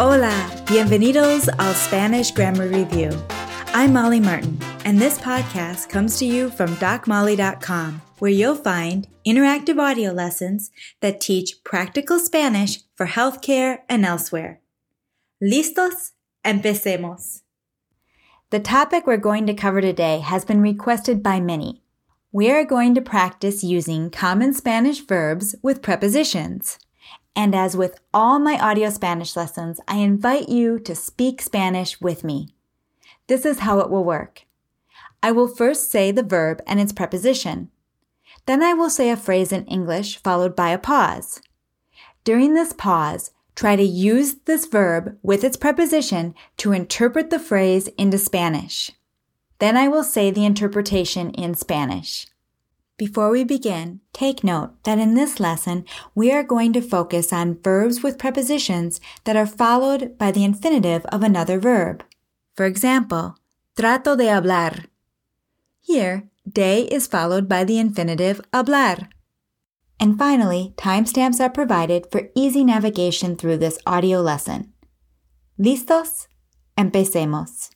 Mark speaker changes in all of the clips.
Speaker 1: Hola, bienvenidos al Spanish Grammar Review. I'm Molly Martin, and this podcast comes to you from DocMolly.com, where you'll find interactive audio lessons that teach practical Spanish for healthcare and elsewhere. ¿Listos? Empecemos. The topic we're going to cover today has been requested by many. We are going to practice using common Spanish verbs with prepositions. And as with all my audio Spanish lessons, I invite you to speak Spanish with me. This is how it will work. I will first say the verb and its preposition. Then I will say a phrase in English followed by a pause. During this pause, try to use this verb with its preposition to interpret the phrase into Spanish. Then I will say the interpretation in Spanish. Before we begin, take note that in this lesson, we are going to focus on verbs with prepositions that are followed by the infinitive of another verb. For example, trato de hablar. Here, de is followed by the infinitive hablar. And finally, timestamps are provided for easy navigation through this audio lesson. ¿Listos? Empecemos.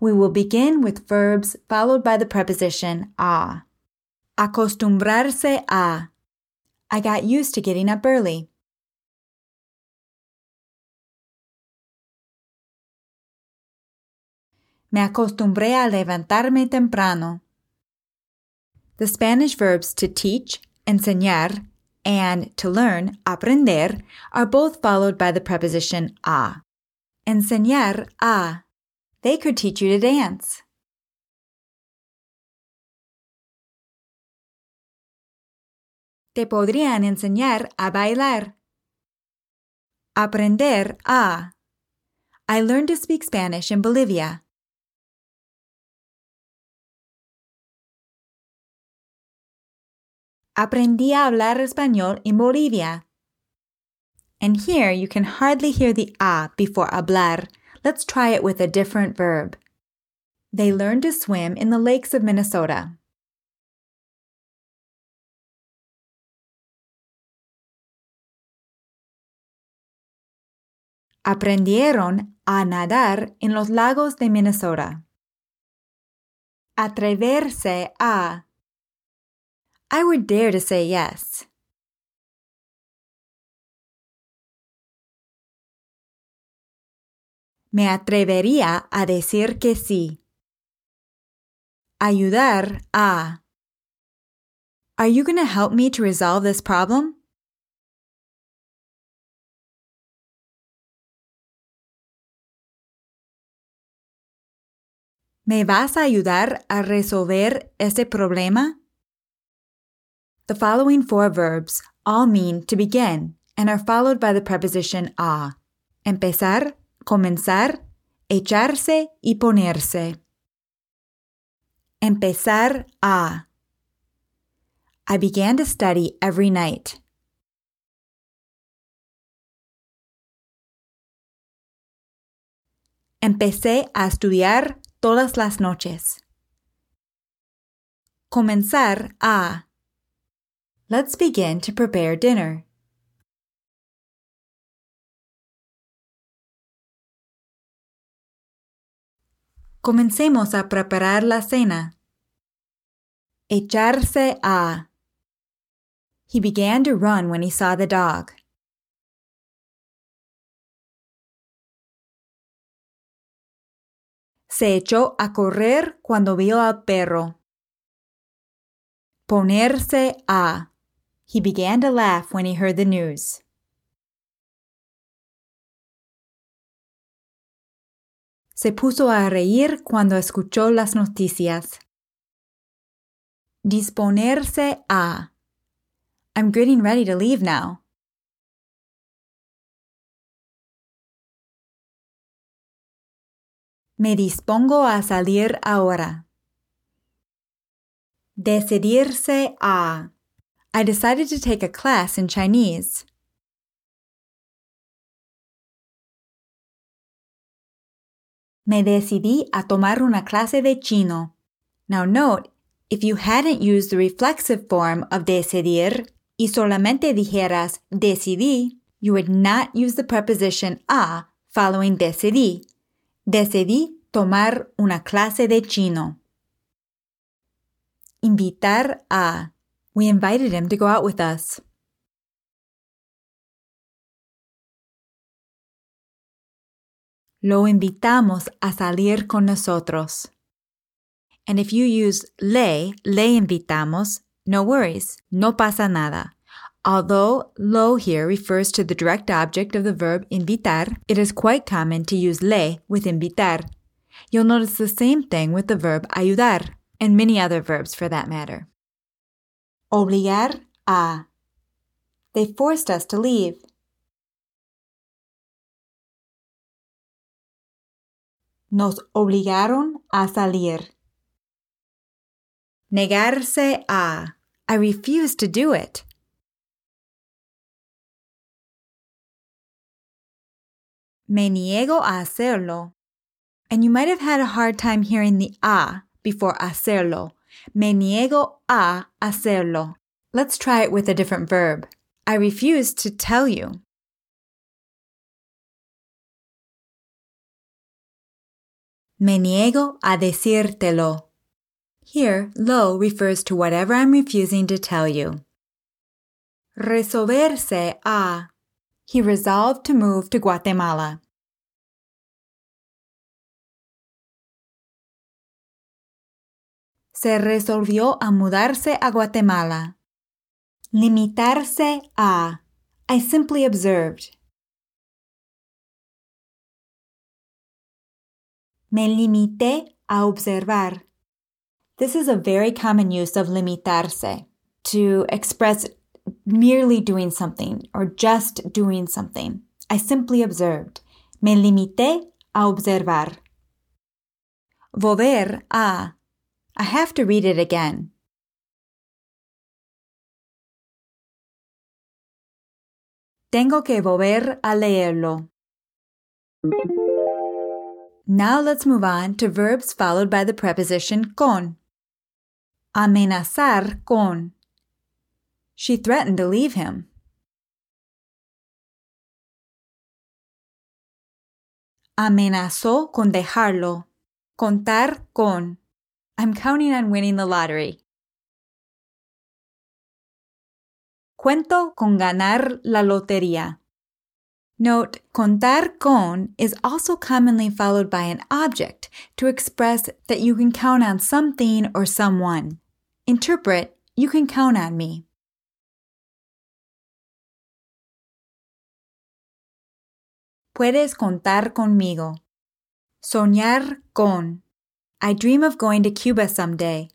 Speaker 1: We will begin with verbs followed by the preposition a. Acostumbrarse a. I got used to getting up early. Me acostumbré a levantarme temprano. The Spanish verbs to teach, enseñar, and to learn, aprender, are both followed by the preposition a. Enseñar a they could teach you to dance. Te podrían enseñar a bailar. Aprender a. I learned to speak Spanish in Bolivia. Aprendí a hablar español en Bolivia. And here you can hardly hear the a before hablar Let's try it with a different verb. They learned to swim in the lakes of Minnesota. Aprendieron a nadar en los lagos de Minnesota. Atreverse a. I would dare to say yes. Me atrevería a decir que sí. Ayudar a. Are you going to help me to resolve this problem? ¿Me vas a ayudar a resolver ese problema? The following four verbs all mean to begin and are followed by the preposition a. Empezar, comenzar, echarse y ponerse. Empezar a. I began to study every night. Empecé a estudiar todas las noches. Comenzar a. Let's begin to prepare dinner. Comencemos a preparar la cena. Echarse a. He began to run when he saw the dog. Se echó a correr cuando vio al perro. Ponerse a. He began to laugh when he heard the news. Se puso a reír cuando escuchó las noticias. Disponerse a. I'm getting ready to leave now. Me dispongo a salir ahora. Decidirse a. I decided to take a class in Chinese. Me decidí a tomar una clase de chino. Now note, if you hadn't used the reflexive form of decidir y solamente dijeras decidí, you would not use the preposition a following decidí. Decidí tomar una clase de chino. Invitar a. We invited him to go out with us. Lo invitamos a salir con nosotros. And if you use le, le invitamos, no worries, no pasa nada. Although lo here refers to the direct object of the verb invitar, it is quite common to use le with invitar. You'll notice the same thing with the verb ayudar, and many other verbs for that matter. Obligar a. They forced us to leave. Nos obligaron a salir. Negarse a. I refuse to do it. Me niego a hacerlo. And you might have had a hard time hearing the a before hacerlo. Me niego a hacerlo. Let's try it with a different verb. I refuse to tell you. Me niego a decírtelo. Here, lo refers to whatever I'm refusing to tell you. Resolverse a. He resolved to move to Guatemala. Se resolvió a mudarse a Guatemala. Limitarse a. I simply observed. Me limité a observar. This is a very common use of limitarse to express merely doing something or just doing something. I simply observed. Me limité a observar. Volver a. I have to read it again. Tengo que volver a leerlo. Now let's move on to verbs followed by the preposition con. Amenazar con. She threatened to leave him. Amenazó con dejarlo. Contar con. I'm counting on winning the lottery. Cuento con ganar la lotería. Note, contar con is also commonly followed by an object to express that you can count on something or someone. Interpret, you can count on me. Puedes contar conmigo. Soñar con. I dream of going to Cuba someday.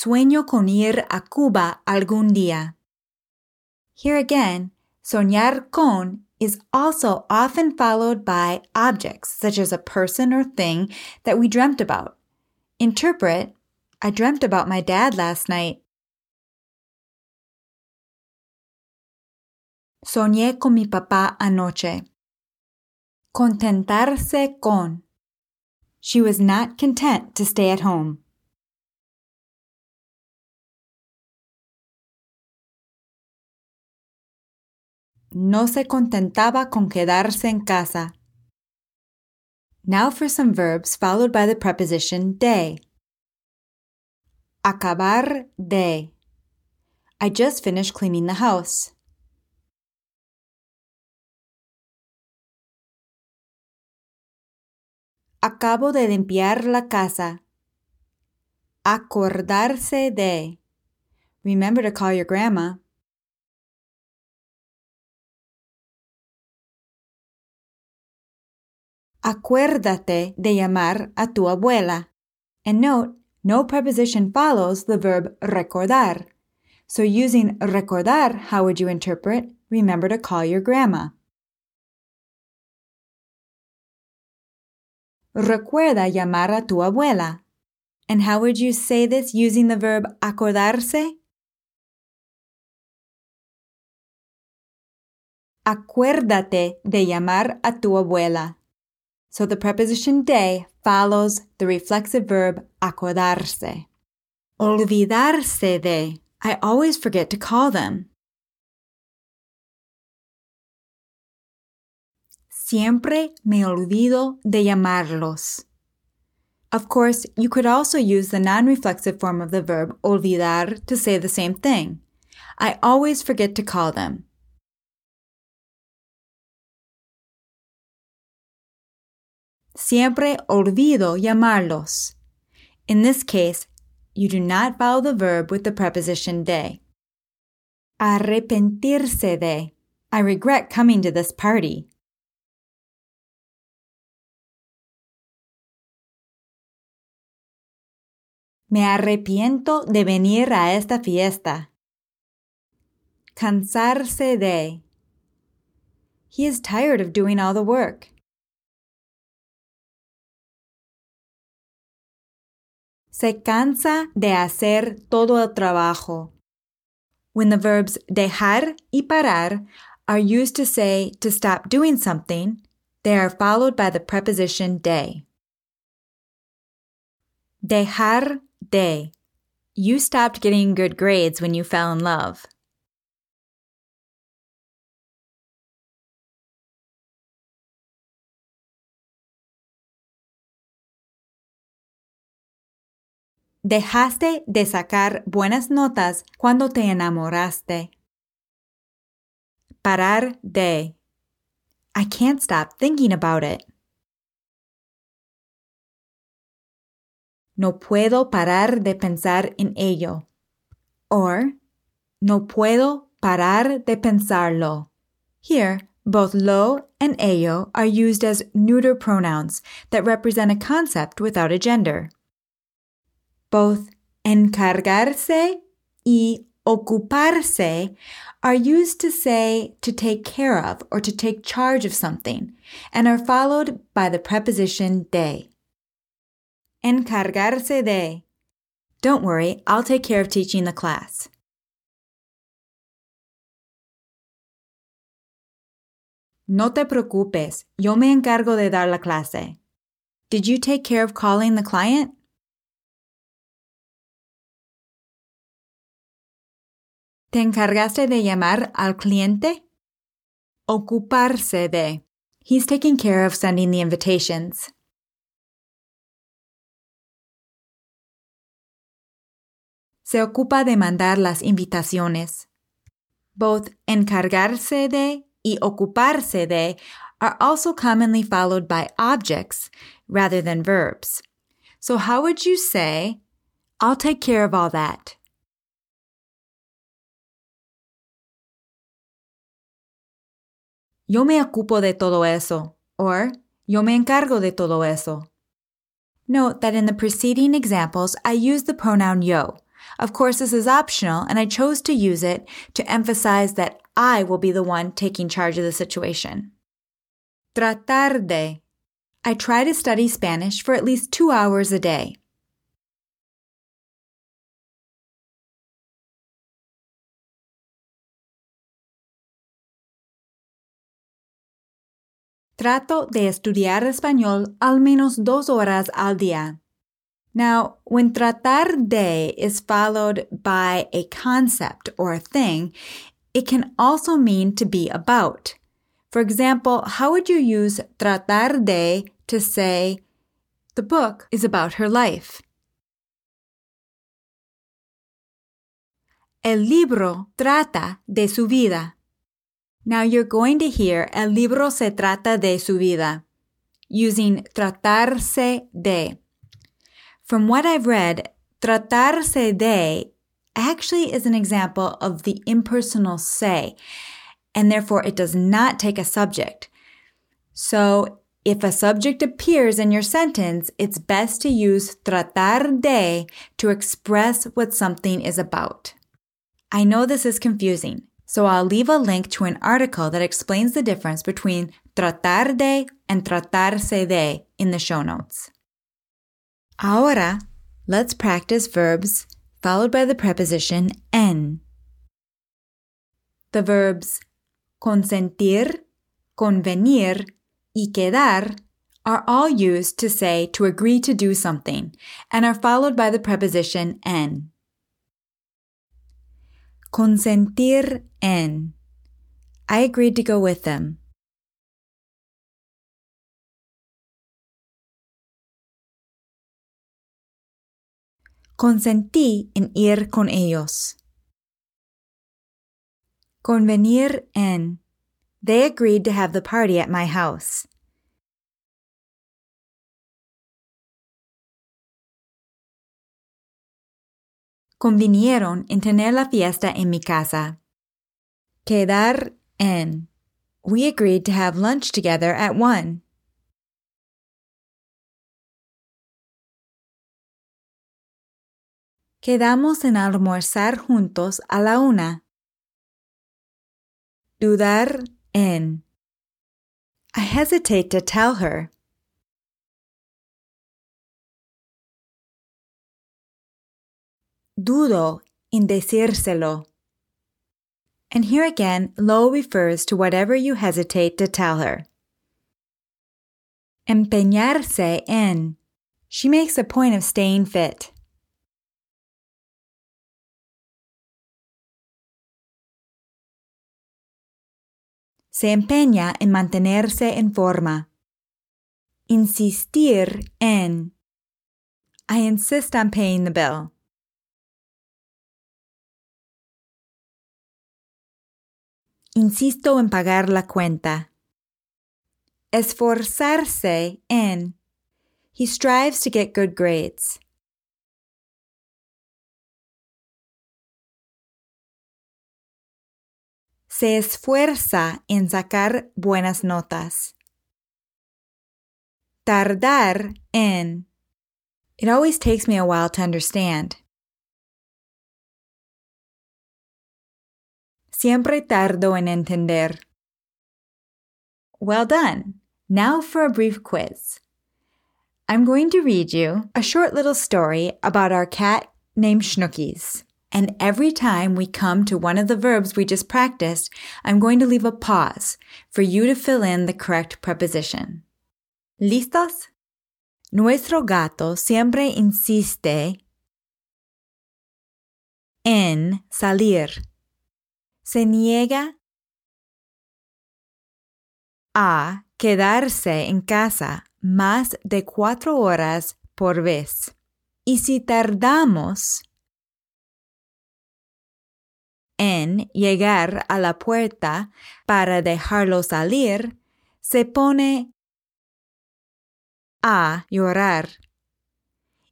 Speaker 1: Sueño con ir a Cuba algún día. Here again, soñar con is also often followed by objects such as a person or thing that we dreamt about. Interpret, I dreamt about my dad last night. Soñé con mi papá anoche. Contentarse con. She was not content to stay at home. No se contentaba con quedarse en casa. Now for some verbs followed by the preposition de. Acabar de. I just finished cleaning the house. Acabo de limpiar la casa. Acordarse de. Remember to call your grandma. Acuérdate de llamar a tu abuela. And note, no preposition follows the verb recordar. So using recordar, how would you interpret? Remember to call your grandma. Recuerda llamar a tu abuela. And how would you say this using the verb acordarse? Acuérdate de llamar a tu abuela. So the preposition de follows the reflexive verb acordarse. Olvidarse de. I always forget to call them. Siempre me olvido de llamarlos. Of course, you could also use the non reflexive form of the verb olvidar to say the same thing. I always forget to call them. Siempre olvido llamarlos. In this case, you do not follow the verb with the preposition de. Arrepentirse de. I regret coming to this party. Me arrepiento de venir a esta fiesta. Cansarse de. He is tired of doing all the work. Se cansa de hacer todo el trabajo. When the verbs dejar y parar are used to say to stop doing something, they are followed by the preposition de. Dejar de. You stopped getting good grades when you fell in love. Dejaste de sacar buenas notas cuando te enamoraste. Parar de. I can't stop thinking about it. No puedo parar de pensar en ello. Or, no puedo parar de pensarlo. Here, both lo and ello are used as neuter pronouns that represent a concept without a gender. Both encargarse y ocuparse are used to say to take care of or to take charge of something and are followed by the preposition de. Encargarse de. Don't worry, I'll take care of teaching the class. No te preocupes, yo me encargo de dar la clase. Did you take care of calling the client? ¿Te encargaste de llamar al cliente? Ocuparse de. He's taking care of sending the invitations. Se ocupa de mandar las invitaciones. Both encargarse de y ocuparse de are also commonly followed by objects rather than verbs. So how would you say, I'll take care of all that? Yo me ocupo de todo eso, or yo me encargo de todo eso. Note that in the preceding examples, I used the pronoun yo. Of course, this is optional, and I chose to use it to emphasize that I will be the one taking charge of the situation. Tratar de. I try to study Spanish for at least two hours a day. Trato de estudiar español al menos dos horas al día. Now, when tratar de is followed by a concept or a thing, it can also mean to be about. For example, how would you use tratar de to say, the book is about her life? El libro trata de su vida. Now you're going to hear El libro se trata de su vida using tratarse de. From what I've read, tratarse de actually is an example of the impersonal se, and therefore it does not take a subject. So if a subject appears in your sentence, it's best to use tratar de to express what something is about. I know this is confusing, so I'll leave a link to an article that explains the difference between tratar de and tratarse de in the show notes. Ahora, let's practice verbs followed by the preposition en. The verbs consentir, convenir, y quedar are all used to say to agree to do something and are followed by the preposition en. Consentir en. I agreed to go with them. Consentí en ir con ellos. Convenir en. They agreed to have the party at my house. Convinieron en tener la fiesta en mi casa. Quedar en. We agreed to have lunch together at one. Quedamos en almorzar juntos a la una. Dudar en. I hesitate to tell her. Dudo en decírselo. And here again, lo refers to whatever you hesitate to tell her. Empeñarse en. She makes a point of staying fit. se empeña en mantenerse en forma. Insistir en. I insist on paying the bill. Insisto en pagar la cuenta. Esforzarse en. He strives to get good grades. se esfuerza en sacar buenas notas. Tardar en. It always takes me a while to understand. Siempre tardo en entender. Well done. Now for a brief quiz. I'm going to read you a short little story about our cat named Schnookies. And every time we come to one of the verbs we just practiced, I'm going to leave a pause for you to fill in the correct preposition. ¿Listos? Nuestro gato siempre insiste en salir. Se niega a quedarse en casa más de cuatro horas por vez. Y si tardamos en llegar a la puerta para dejarlo salir, se pone a llorar.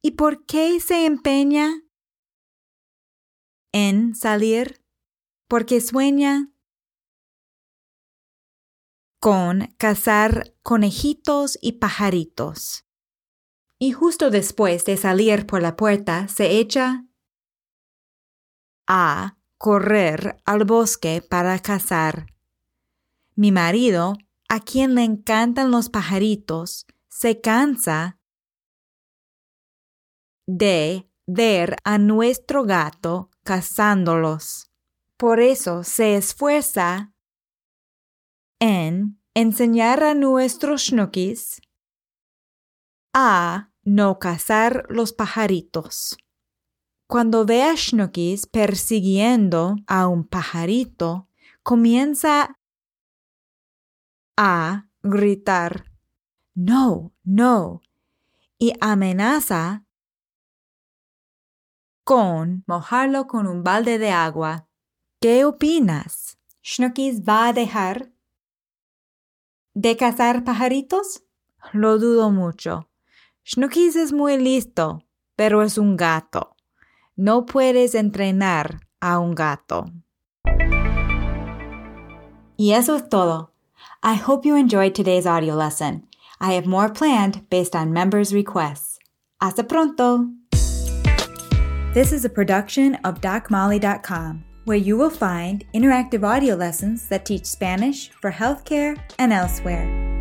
Speaker 1: ¿Y por qué se empeña en salir? Porque sueña con cazar conejitos y pajaritos. Y justo después de salir por la puerta se echa a correr al bosque para cazar. Mi marido, a quien le encantan los pajaritos, se cansa de ver a nuestro gato cazándolos. Por eso se esfuerza en enseñar a nuestros schnookies a no cazar los pajaritos. Cuando ve a Schnookies persiguiendo a un pajarito, comienza a gritar, no, no, y amenaza con mojarlo con un balde de agua. ¿Qué opinas? ¿Schnookies va a dejar de cazar pajaritos? Lo dudo mucho. Schnookies es muy listo, pero es un gato. No puedes entrenar a un gato. Y eso es todo. I hope you enjoyed today's audio lesson. I have more planned based on members' requests. Hasta pronto! This is a production of DocMolly.com, where you will find interactive audio lessons that teach Spanish for healthcare and elsewhere.